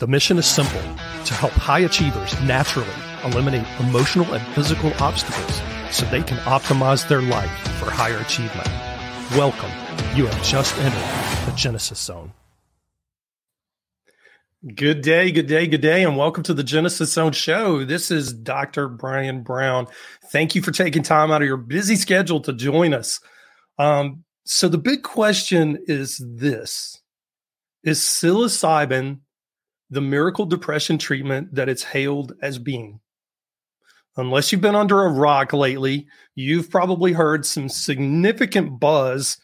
The mission is simple to help high achievers naturally eliminate emotional and physical obstacles so they can optimize their life for higher achievement. Welcome. You have just entered the Genesis Zone. Good day, good day, good day, and welcome to the Genesis Zone show. This is Dr. Brian Brown. Thank you for taking time out of your busy schedule to join us. Um, so, the big question is this Is psilocybin the miracle depression treatment that it's hailed as being? Unless you've been under a rock lately, you've probably heard some significant buzz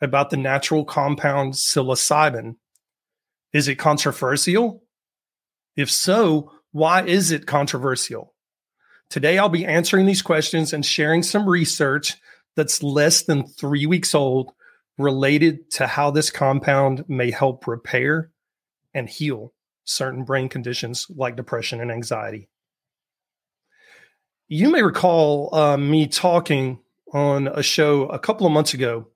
about the natural compound psilocybin is it controversial? If so, why is it controversial? Today, I'll be answering these questions and sharing some research that's less than three weeks old related to how this compound may help repair and heal certain brain conditions like depression and anxiety. You may recall uh, me talking on a show a couple of months ago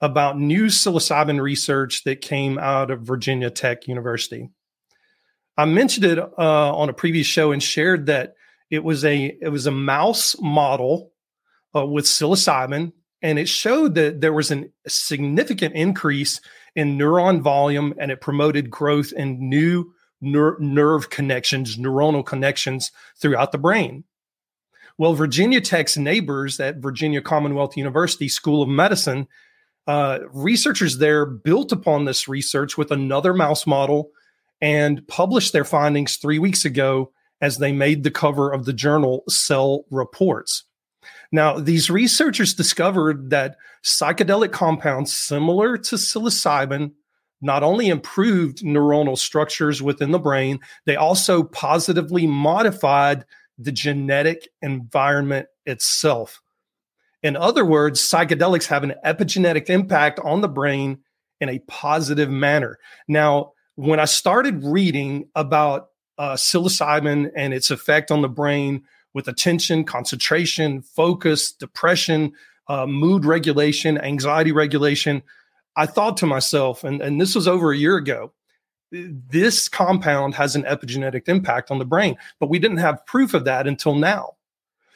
about new psilocybin research that came out of Virginia Tech University. I mentioned it uh, on a previous show and shared that it was a it was a mouse model uh, with psilocybin, and it showed that there was a significant increase in neuron volume, and it promoted growth in new ner- nerve connections, neuronal connections throughout the brain. Well, Virginia Tech's neighbors at Virginia Commonwealth University School of Medicine uh, researchers there built upon this research with another mouse model and published their findings three weeks ago as they made the cover of the journal Cell Reports. Now, these researchers discovered that psychedelic compounds similar to psilocybin not only improved neuronal structures within the brain, they also positively modified the genetic environment itself. In other words, psychedelics have an epigenetic impact on the brain in a positive manner. Now, when I started reading about uh, psilocybin and its effect on the brain with attention, concentration, focus, depression, uh, mood regulation, anxiety regulation, I thought to myself, and, and this was over a year ago, this compound has an epigenetic impact on the brain, but we didn't have proof of that until now.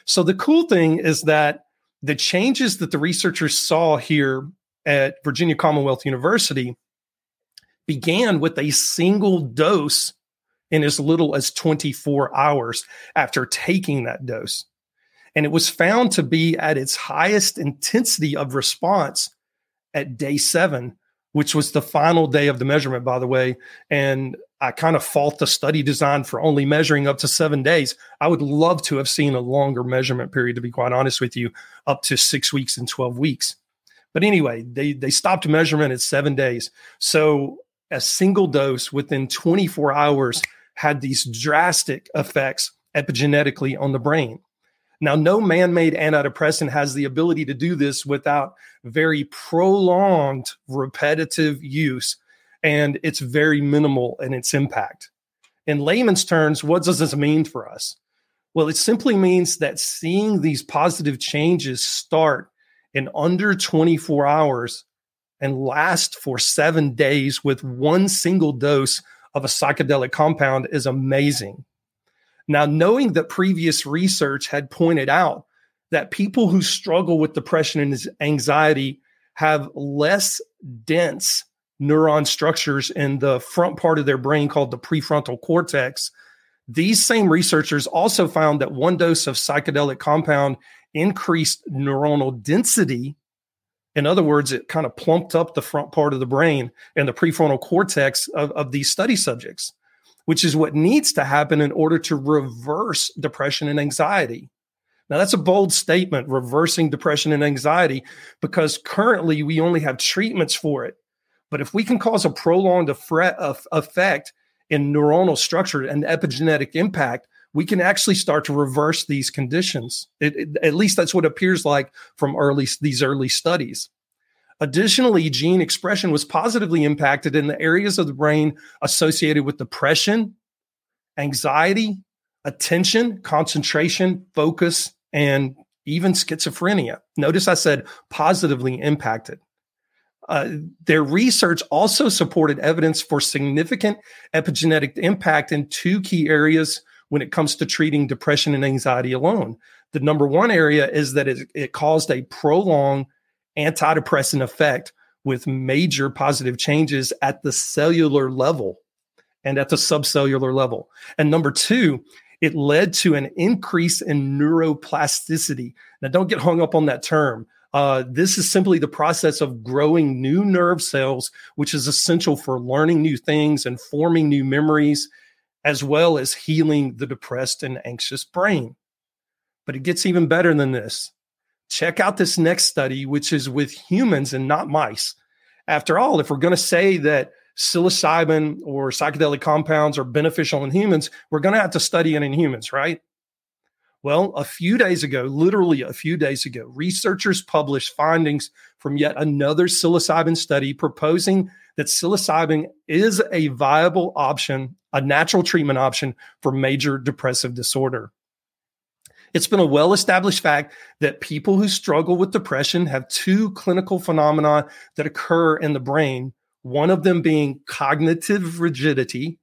So the cool thing is that the changes that the researchers saw here at Virginia Commonwealth University began with a single dose in as little as 24 hours after taking that dose. And it was found to be at its highest intensity of response at day seven, which was the final day of the measurement, by the way. And I kind of fault the study design for only measuring up to seven days. I would love to have seen a longer measurement period, to be quite honest with you, up to six weeks and 12 weeks. But anyway, they, they stopped measurement at seven days. So a single dose within 24 hours had these drastic effects epigenetically on the brain. Now, no man made antidepressant has the ability to do this without very prolonged repetitive use and it's very minimal in its impact. In layman's terms, what does this mean for us? Well, it simply means that seeing these positive changes start in under 24 hours and last for seven days with one single dose of a psychedelic compound is amazing. Now, knowing that previous research had pointed out that people who struggle with depression and anxiety have less dense neuron structures in the front part of their brain called the prefrontal cortex. These same researchers also found that one dose of psychedelic compound increased neuronal density. In other words, it kind of plumped up the front part of the brain and the prefrontal cortex of, of these study subjects, which is what needs to happen in order to reverse depression and anxiety. Now, that's a bold statement, reversing depression and anxiety, because currently we only have treatments for it. But if we can cause a prolonged effect in neuronal structure and epigenetic impact, we can actually start to reverse these conditions. It, it, at least that's what appears like from early these early studies. Additionally, gene expression was positively impacted in the areas of the brain associated with depression, anxiety, attention, concentration, focus, and even schizophrenia. Notice I said positively impacted. Uh, their research also supported evidence for significant epigenetic impact in two key areas when it comes to treating depression and anxiety alone. The number one area is that it, it caused a prolonged antidepressant effect with major positive changes at the cellular level and at the subcellular level. And number two, it led to an increase in neuroplasticity. Now, don't get hung up on that term. Uh, this is simply the process of growing new nerve cells, which is essential for learning new things and forming new memories, as well as healing the depressed and anxious brain. But it gets even better than this. Check out this next study, which is with humans and not mice. After all, if we're going to say that psilocybin or psychedelic compounds are beneficial in humans, we're going to have to study it in humans, right? Well, a few days ago, literally a few days ago, researchers published findings from yet another psilocybin study proposing that psilocybin is a viable option, a natural treatment option for major depressive disorder. It's been a well established fact that people who struggle with depression have two clinical phenomena that occur in the brain, one of them being cognitive rigidity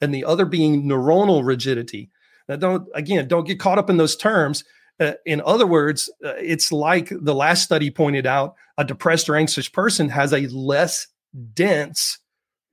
and the other being neuronal rigidity. Don't, again, don't get caught up in those terms. Uh, in other words, uh, it's like the last study pointed out a depressed or anxious person has a less dense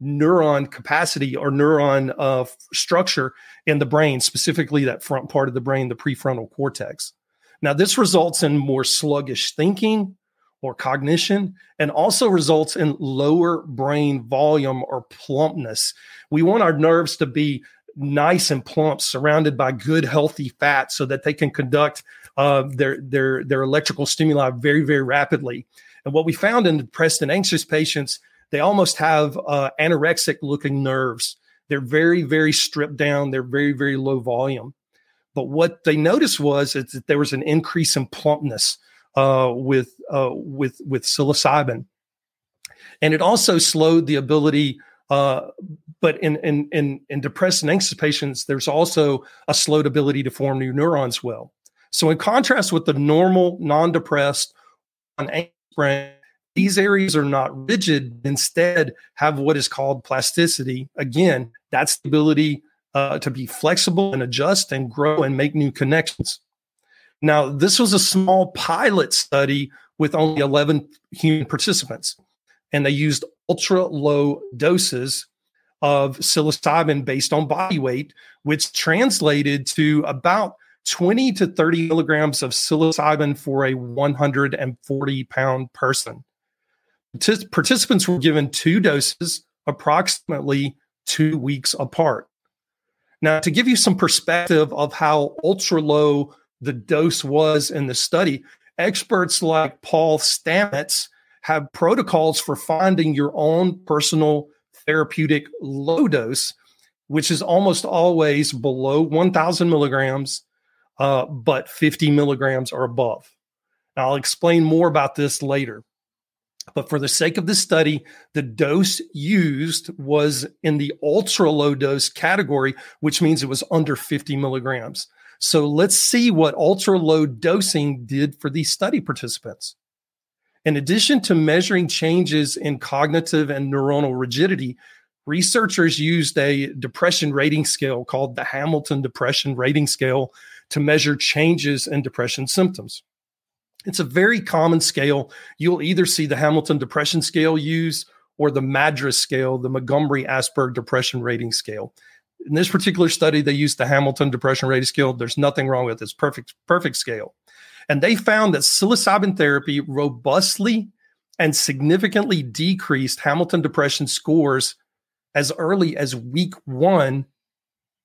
neuron capacity or neuron uh, structure in the brain, specifically that front part of the brain, the prefrontal cortex. Now, this results in more sluggish thinking or cognition, and also results in lower brain volume or plumpness. We want our nerves to be nice and plump, surrounded by good, healthy fat, so that they can conduct uh, their their their electrical stimuli very, very rapidly. And what we found in depressed and anxious patients they almost have uh, anorexic looking nerves. They're very, very stripped down. They're very, very low volume. But what they noticed was that there was an increase in plumpness uh, with uh, with with psilocybin, and it also slowed the ability. Uh, but in, in in in depressed and anxious patients, there's also a slowed ability to form new neurons. Well, so in contrast with the normal non-depressed on brain, these areas are not rigid, instead, have what is called plasticity. Again, that's the ability uh, to be flexible and adjust and grow and make new connections. Now, this was a small pilot study with only 11 human participants, and they used ultra low doses of psilocybin based on body weight, which translated to about 20 to 30 milligrams of psilocybin for a 140 pound person participants were given two doses approximately two weeks apart. Now, to give you some perspective of how ultra low the dose was in the study, experts like Paul Stamets have protocols for finding your own personal therapeutic low dose, which is almost always below 1,000 milligrams, uh, but 50 milligrams or above. Now, I'll explain more about this later. But for the sake of the study, the dose used was in the ultra low dose category, which means it was under 50 milligrams. So let's see what ultra low dosing did for these study participants. In addition to measuring changes in cognitive and neuronal rigidity, researchers used a depression rating scale called the Hamilton Depression Rating Scale to measure changes in depression symptoms. It's a very common scale. You'll either see the Hamilton Depression Scale used or the MADRS scale, the Montgomery Asberg Depression Rating Scale. In this particular study, they used the Hamilton Depression Rating Scale. There's nothing wrong with this perfect, perfect scale. And they found that psilocybin therapy robustly and significantly decreased Hamilton depression scores as early as week one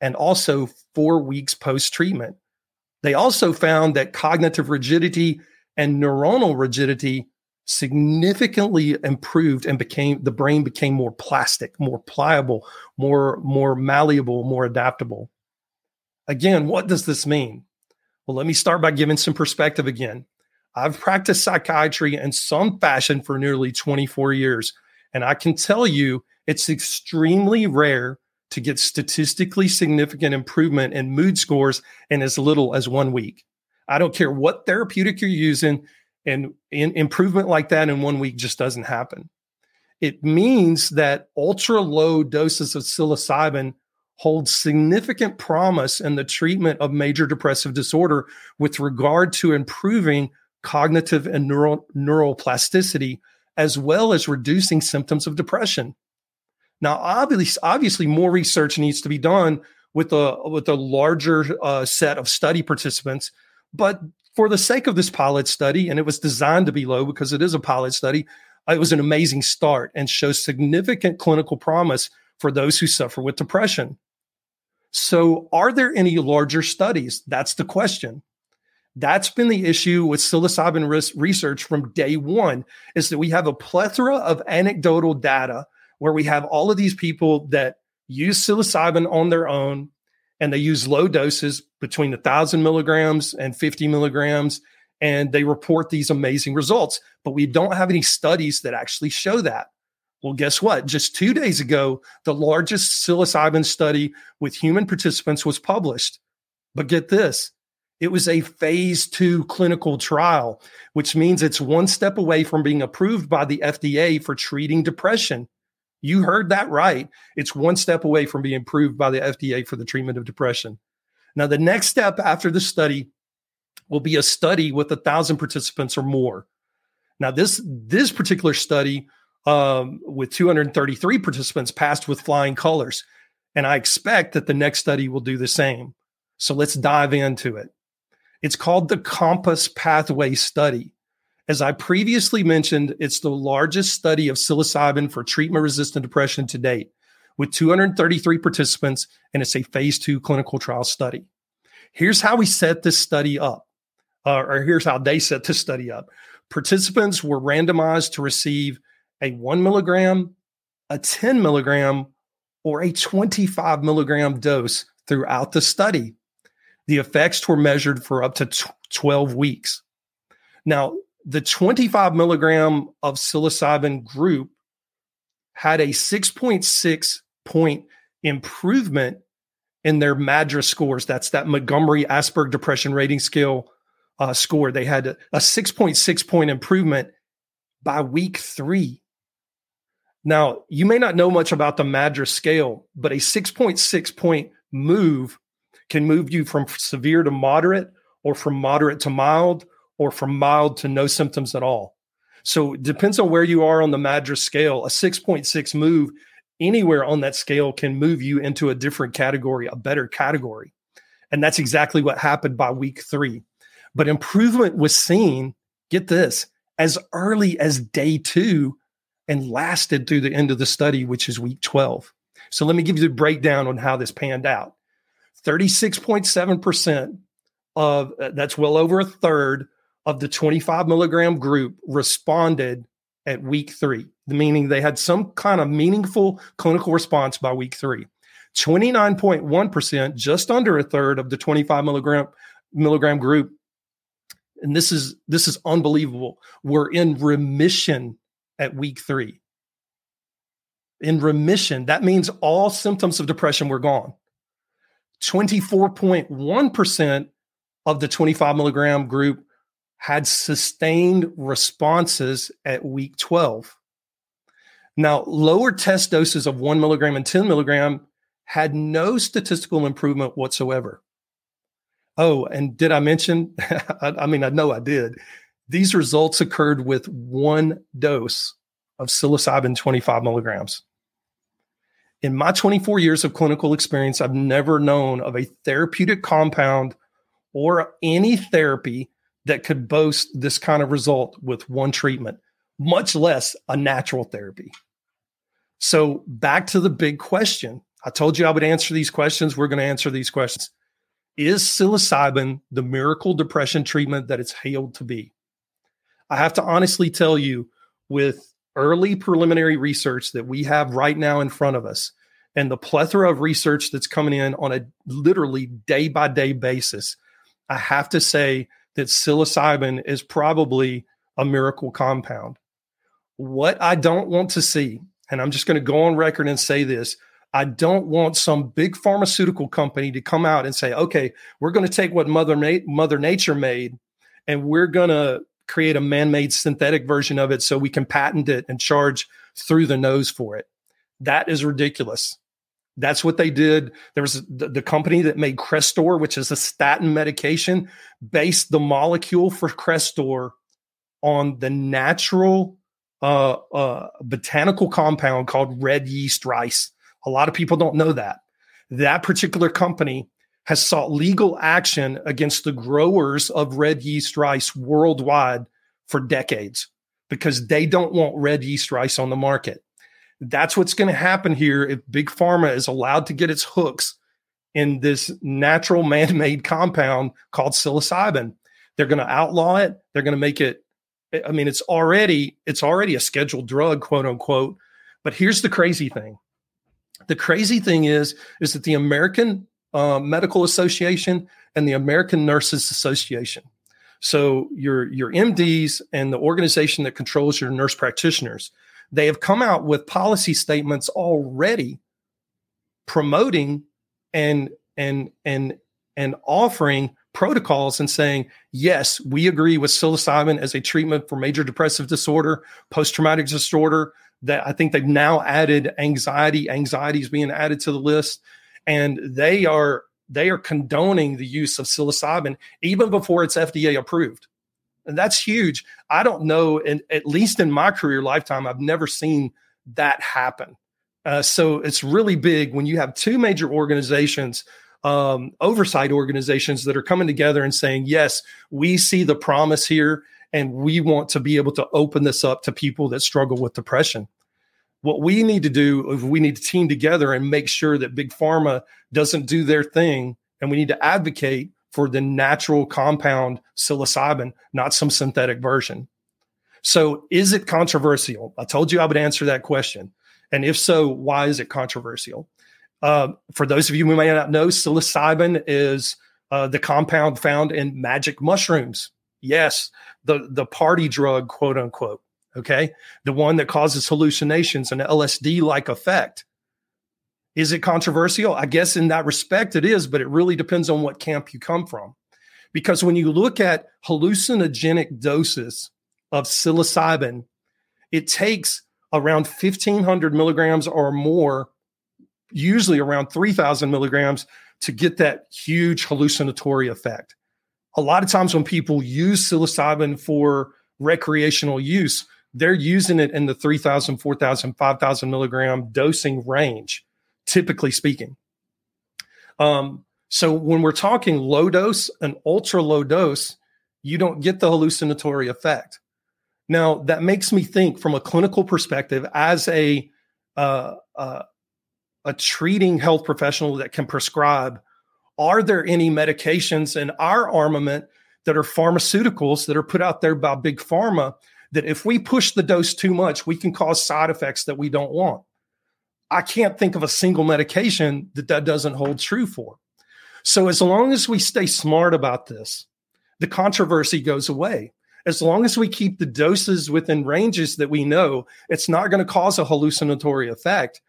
and also four weeks post treatment. They also found that cognitive rigidity and neuronal rigidity significantly improved and became the brain became more plastic more pliable more more malleable more adaptable again what does this mean well let me start by giving some perspective again i've practiced psychiatry in some fashion for nearly 24 years and i can tell you it's extremely rare to get statistically significant improvement in mood scores in as little as one week I don't care what therapeutic you're using, and in, improvement like that in one week just doesn't happen. It means that ultra low doses of psilocybin hold significant promise in the treatment of major depressive disorder with regard to improving cognitive and neural, neural plasticity, as well as reducing symptoms of depression. Now, obviously, obviously, more research needs to be done with a with a larger uh, set of study participants. But for the sake of this pilot study, and it was designed to be low because it is a pilot study, it was an amazing start and shows significant clinical promise for those who suffer with depression. So, are there any larger studies? That's the question. That's been the issue with psilocybin research from day one is that we have a plethora of anecdotal data where we have all of these people that use psilocybin on their own and they use low doses between 1,000 milligrams and 50 milligrams, and they report these amazing results. But we don't have any studies that actually show that. Well, guess what? Just two days ago, the largest psilocybin study with human participants was published. But get this it was a phase two clinical trial, which means it's one step away from being approved by the FDA for treating depression. You heard that right. It's one step away from being approved by the FDA for the treatment of depression. Now, the next step after the study will be a study with a thousand participants or more. Now, this this particular study um, with 233 participants passed with flying colors, and I expect that the next study will do the same. So let's dive into it. It's called the Compass Pathway Study. As I previously mentioned, it's the largest study of psilocybin for treatment resistant depression to date, with 233 participants, and it's a phase two clinical trial study. Here's how we set this study up, uh, or here's how they set this study up. Participants were randomized to receive a one milligram, a 10 milligram, or a 25 milligram dose throughout the study. The effects were measured for up to 12 weeks. Now, the 25 milligram of psilocybin group had a 6.6 point improvement in their MADRS scores. That's that Montgomery Asberg Depression Rating Scale uh, score. They had a 6.6 point improvement by week three. Now, you may not know much about the MADRS scale, but a 6.6 point move can move you from severe to moderate or from moderate to mild or from mild to no symptoms at all. So it depends on where you are on the MADRS scale. A 6.6 move anywhere on that scale can move you into a different category, a better category. And that's exactly what happened by week three. But improvement was seen, get this, as early as day two and lasted through the end of the study, which is week 12. So let me give you the breakdown on how this panned out. 36.7% of uh, that's well over a third of the 25 milligram group responded at week three, meaning they had some kind of meaningful clinical response by week three. 29.1%, just under a third of the 25 milligram milligram group, and this is this is unbelievable, were in remission at week three. In remission, that means all symptoms of depression were gone. 24.1% of the 25 milligram group had sustained responses at week 12. Now, lower test doses of one milligram and 10 milligram had no statistical improvement whatsoever. Oh, and did I mention? I, mean, I know I did. These results occurred with one dose of psilocybin 25 milligrams. In my 24 years of clinical experience, I've never known of a therapeutic compound or any therapy that could boast this kind of result with one treatment, much less a natural therapy. So, back to the big question. I told you I would answer these questions. We're going to answer these questions. Is psilocybin the miracle depression treatment that it's hailed to be? I have to honestly tell you, with early preliminary research that we have right now in front of us, and the plethora of research that's coming in on a literally day by day basis, I have to say that psilocybin is probably a miracle compound. What I don't want to see, and I'm just going to go on record and say this I don't want some big pharmaceutical company to come out and say, okay, we're going to take what Mother, Na- Mother Nature made and we're going to create a man made synthetic version of it so we can patent it and charge through the nose for it. That is ridiculous. That's what they did. There was the, the, company that made Crestor, which is a statin medication, based the molecule for Crestor on the natural uh, uh, botanical compound called red yeast rice. A lot of people don't know that. That particular company has sought legal action against the growers of red yeast rice worldwide for decades because they don't want red yeast rice on the market. That's what's going to happen here if Big Pharma is allowed to get its hooks in this natural man made compound called psilocybin. They're going to outlaw it. They're going to make it. I mean, it's already it's already a scheduled drug, quote unquote. But here's the crazy thing. The crazy thing is is that the American uh, Medical Association and the American Nurses Association. So your your MDs and the organization that controls your nurse practitioners, they have come out with policy statements already promoting and and and and offering protocols and saying, yes, we agree with psilocybin as a treatment for major depressive disorder, post traumatic disorder. That I think they've now added anxiety. Anxiety is being added to the list, and they are they are condoning the use of psilocybin even before it's FDA approved. And that's huge. I don't know, at least in my career lifetime, I've never seen that happen. Uh, so it's really big when you have two major organizations, um, oversight organizations that are coming together and saying, yes, we see the promise here and we want to be able to open this up to people that struggle with depression. What we need to do is we need to team together and make sure that big pharma doesn't do their thing. And we need to advocate for the natural compound psilocybin, not some synthetic version. So, is it controversial? I told you I would answer that question. And if so, why is it controversial? Uh, for those of you who may not know, psilocybin is uh, the compound found in magic mushrooms. Yes, the the party drug, quote unquote. Okay, the one that causes hallucinations and LSD like effect. Is it controversial? I guess in that respect it is, but it really depends on what camp you come from. Because when you look at hallucinogenic doses of psilocybin, it takes around 1500 milligrams or more, usually around 3000 milligrams, to get that huge hallucinatory effect. A lot of times when people use psilocybin for recreational use, they're using it in the 3000, 4000, 5000 milligram dosing range typically speaking. Um, so when we're talking low dose and ultra low dose, you don't get the hallucinatory effect. Now that makes me think from a clinical perspective, as a uh, uh, a treating health professional that can prescribe, are there any medications in our armament that are pharmaceuticals that are put out there by big pharma that if we push the dose too much, we can cause side effects that we don't want? I can't think of a single medication that that doesn't hold true for. So as long as we stay smart about this, the controversy goes away. As long as we keep the doses within ranges that we know it's not going to cause a hallucinatory effect,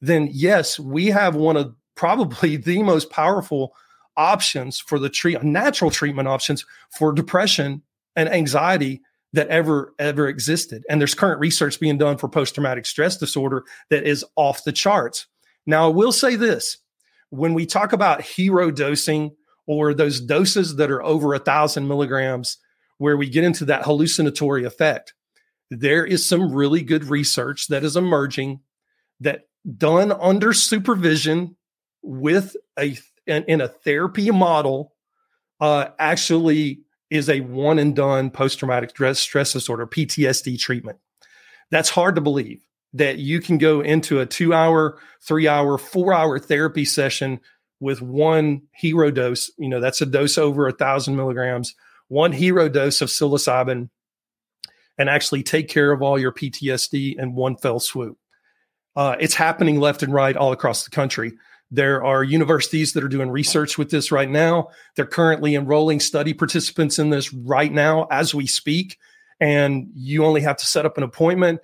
then yes, we have one of probably the most powerful options for the treat natural treatment options for depression and anxiety that ever ever existed. And there's current research being done for post traumatic stress disorder that is off the charts. Now i will say this. When we talk about hero dosing or those doses that are over a thousand milligrams where we get into that hallucinatory effect there is some really good research that is emerging that done under supervision with a in, in a therapy model uh, actually is a one and done post traumatic stress, stress disorder, PTSD treatment. That's hard to believe that you can go into a two hour, three hour, four hour therapy session with one hero dose. You know, that's a dose over a thousand milligrams, one hero dose of psilocybin, and actually take care of all your PTSD in one fell swoop. Uh, it's happening left and right all across the country. There are universities that are doing research with this right now. They're currently enrolling study participants in this right now as we speak. And you only have to set up an appointment.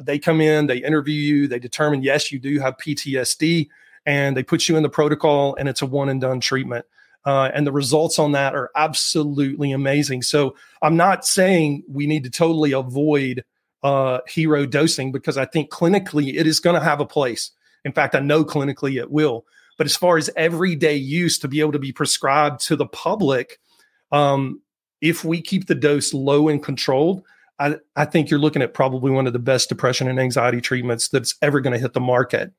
They come in, they interview you, they determine, yes, you do have PTSD, and they put you in the protocol, and it's a one and done treatment. Uh, and the results on that are absolutely amazing. So I'm not saying we need to totally avoid uh, hero dosing because I think clinically it is going to have a place. In fact, I know clinically it will. But as far as everyday use to be able to be prescribed to the public, um, if we keep the dose low and controlled, I, I think you're looking at probably one of the best depression and anxiety treatments that's ever going to hit the market.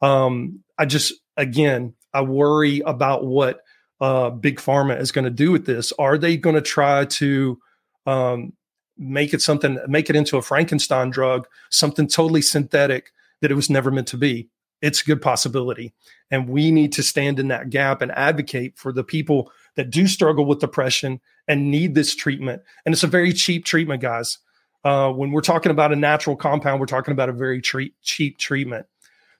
Um, I just, again, I worry about what uh, big pharma is going to do with this. Are they going to try to um, make it something, make it into a Frankenstein drug, something totally synthetic that it was never meant to be? It's a good possibility. And we need to stand in that gap and advocate for the people that do struggle with depression and need this treatment. And it's a very cheap treatment, guys. Uh, when we're talking about a natural compound, we're talking about a very treat, cheap treatment.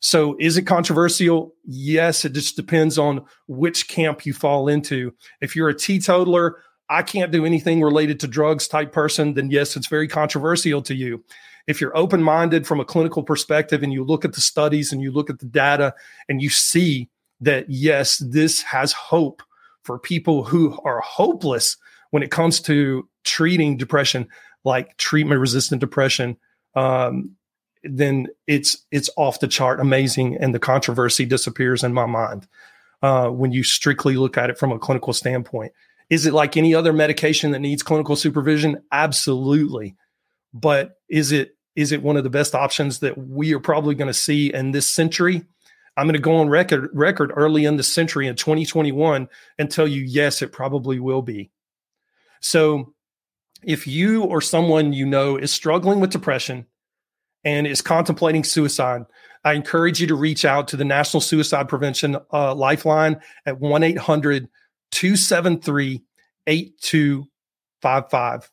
So, is it controversial? Yes, it just depends on which camp you fall into. If you're a teetotaler, I can't do anything related to drugs type person, then yes, it's very controversial to you. If you're open minded from a clinical perspective and you look at the studies and you look at the data and you see that, yes, this has hope for people who are hopeless when it comes to treating depression, like treatment resistant depression, um, then it's it's off the chart amazing and the controversy disappears in my mind uh, when you strictly look at it from a clinical standpoint. Is it like any other medication that needs clinical supervision? Absolutely. But is it is it one of the best options that we are probably going to see in this century i'm going to go on record record early in the century in 2021 and tell you yes it probably will be so if you or someone you know is struggling with depression and is contemplating suicide, I encourage you to reach out to the National Suicide Prevention uh, Lifeline at 1 800 273 8255.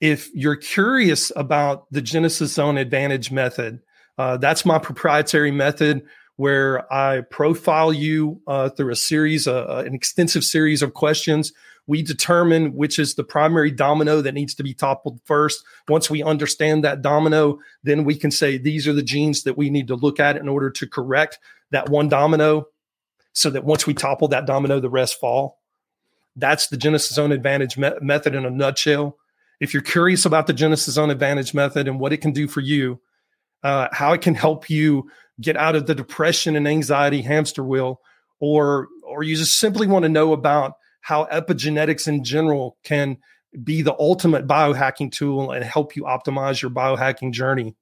If you're curious about the Genesis Zone Advantage method, uh, that's my proprietary method where I profile you uh, through a series, uh, an extensive series of questions we determine which is the primary domino that needs to be toppled first. Once we understand that domino, then we can say these are the genes that we need to look at in order to correct that one domino so that once we topple that domino, the rest fall. That's the Genesis Zone Advantage me- method in a nutshell. If you're curious about the Genesis Zone Advantage method and what it can do for you, uh, how it can help you get out of the depression and anxiety hamster wheel, or or you just simply want to know about how epigenetics in general can be the ultimate biohacking tool and help you optimize your biohacking journey.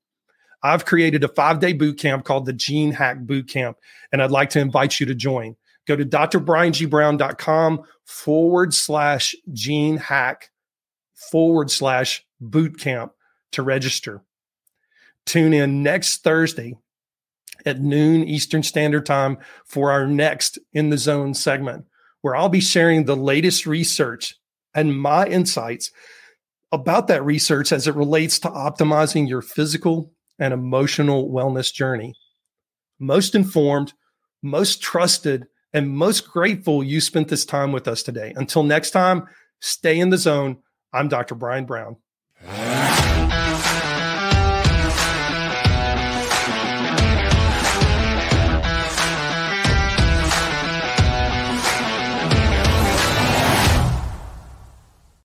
I've created a five day boot camp called the Gene Hack Boot Camp, and I'd like to invite you to join. Go to drbriangBrown.com forward slash gene hack forward slash boot camp to register. Tune in next Thursday at noon Eastern Standard Time for our next In the Zone segment where I'll be sharing the latest research and my insights about that research as it relates to optimizing your physical and emotional wellness journey. Most informed, most trusted, and most grateful you spent this time with us today. Until next time, stay in the zone. I'm Dr. Brian Brown.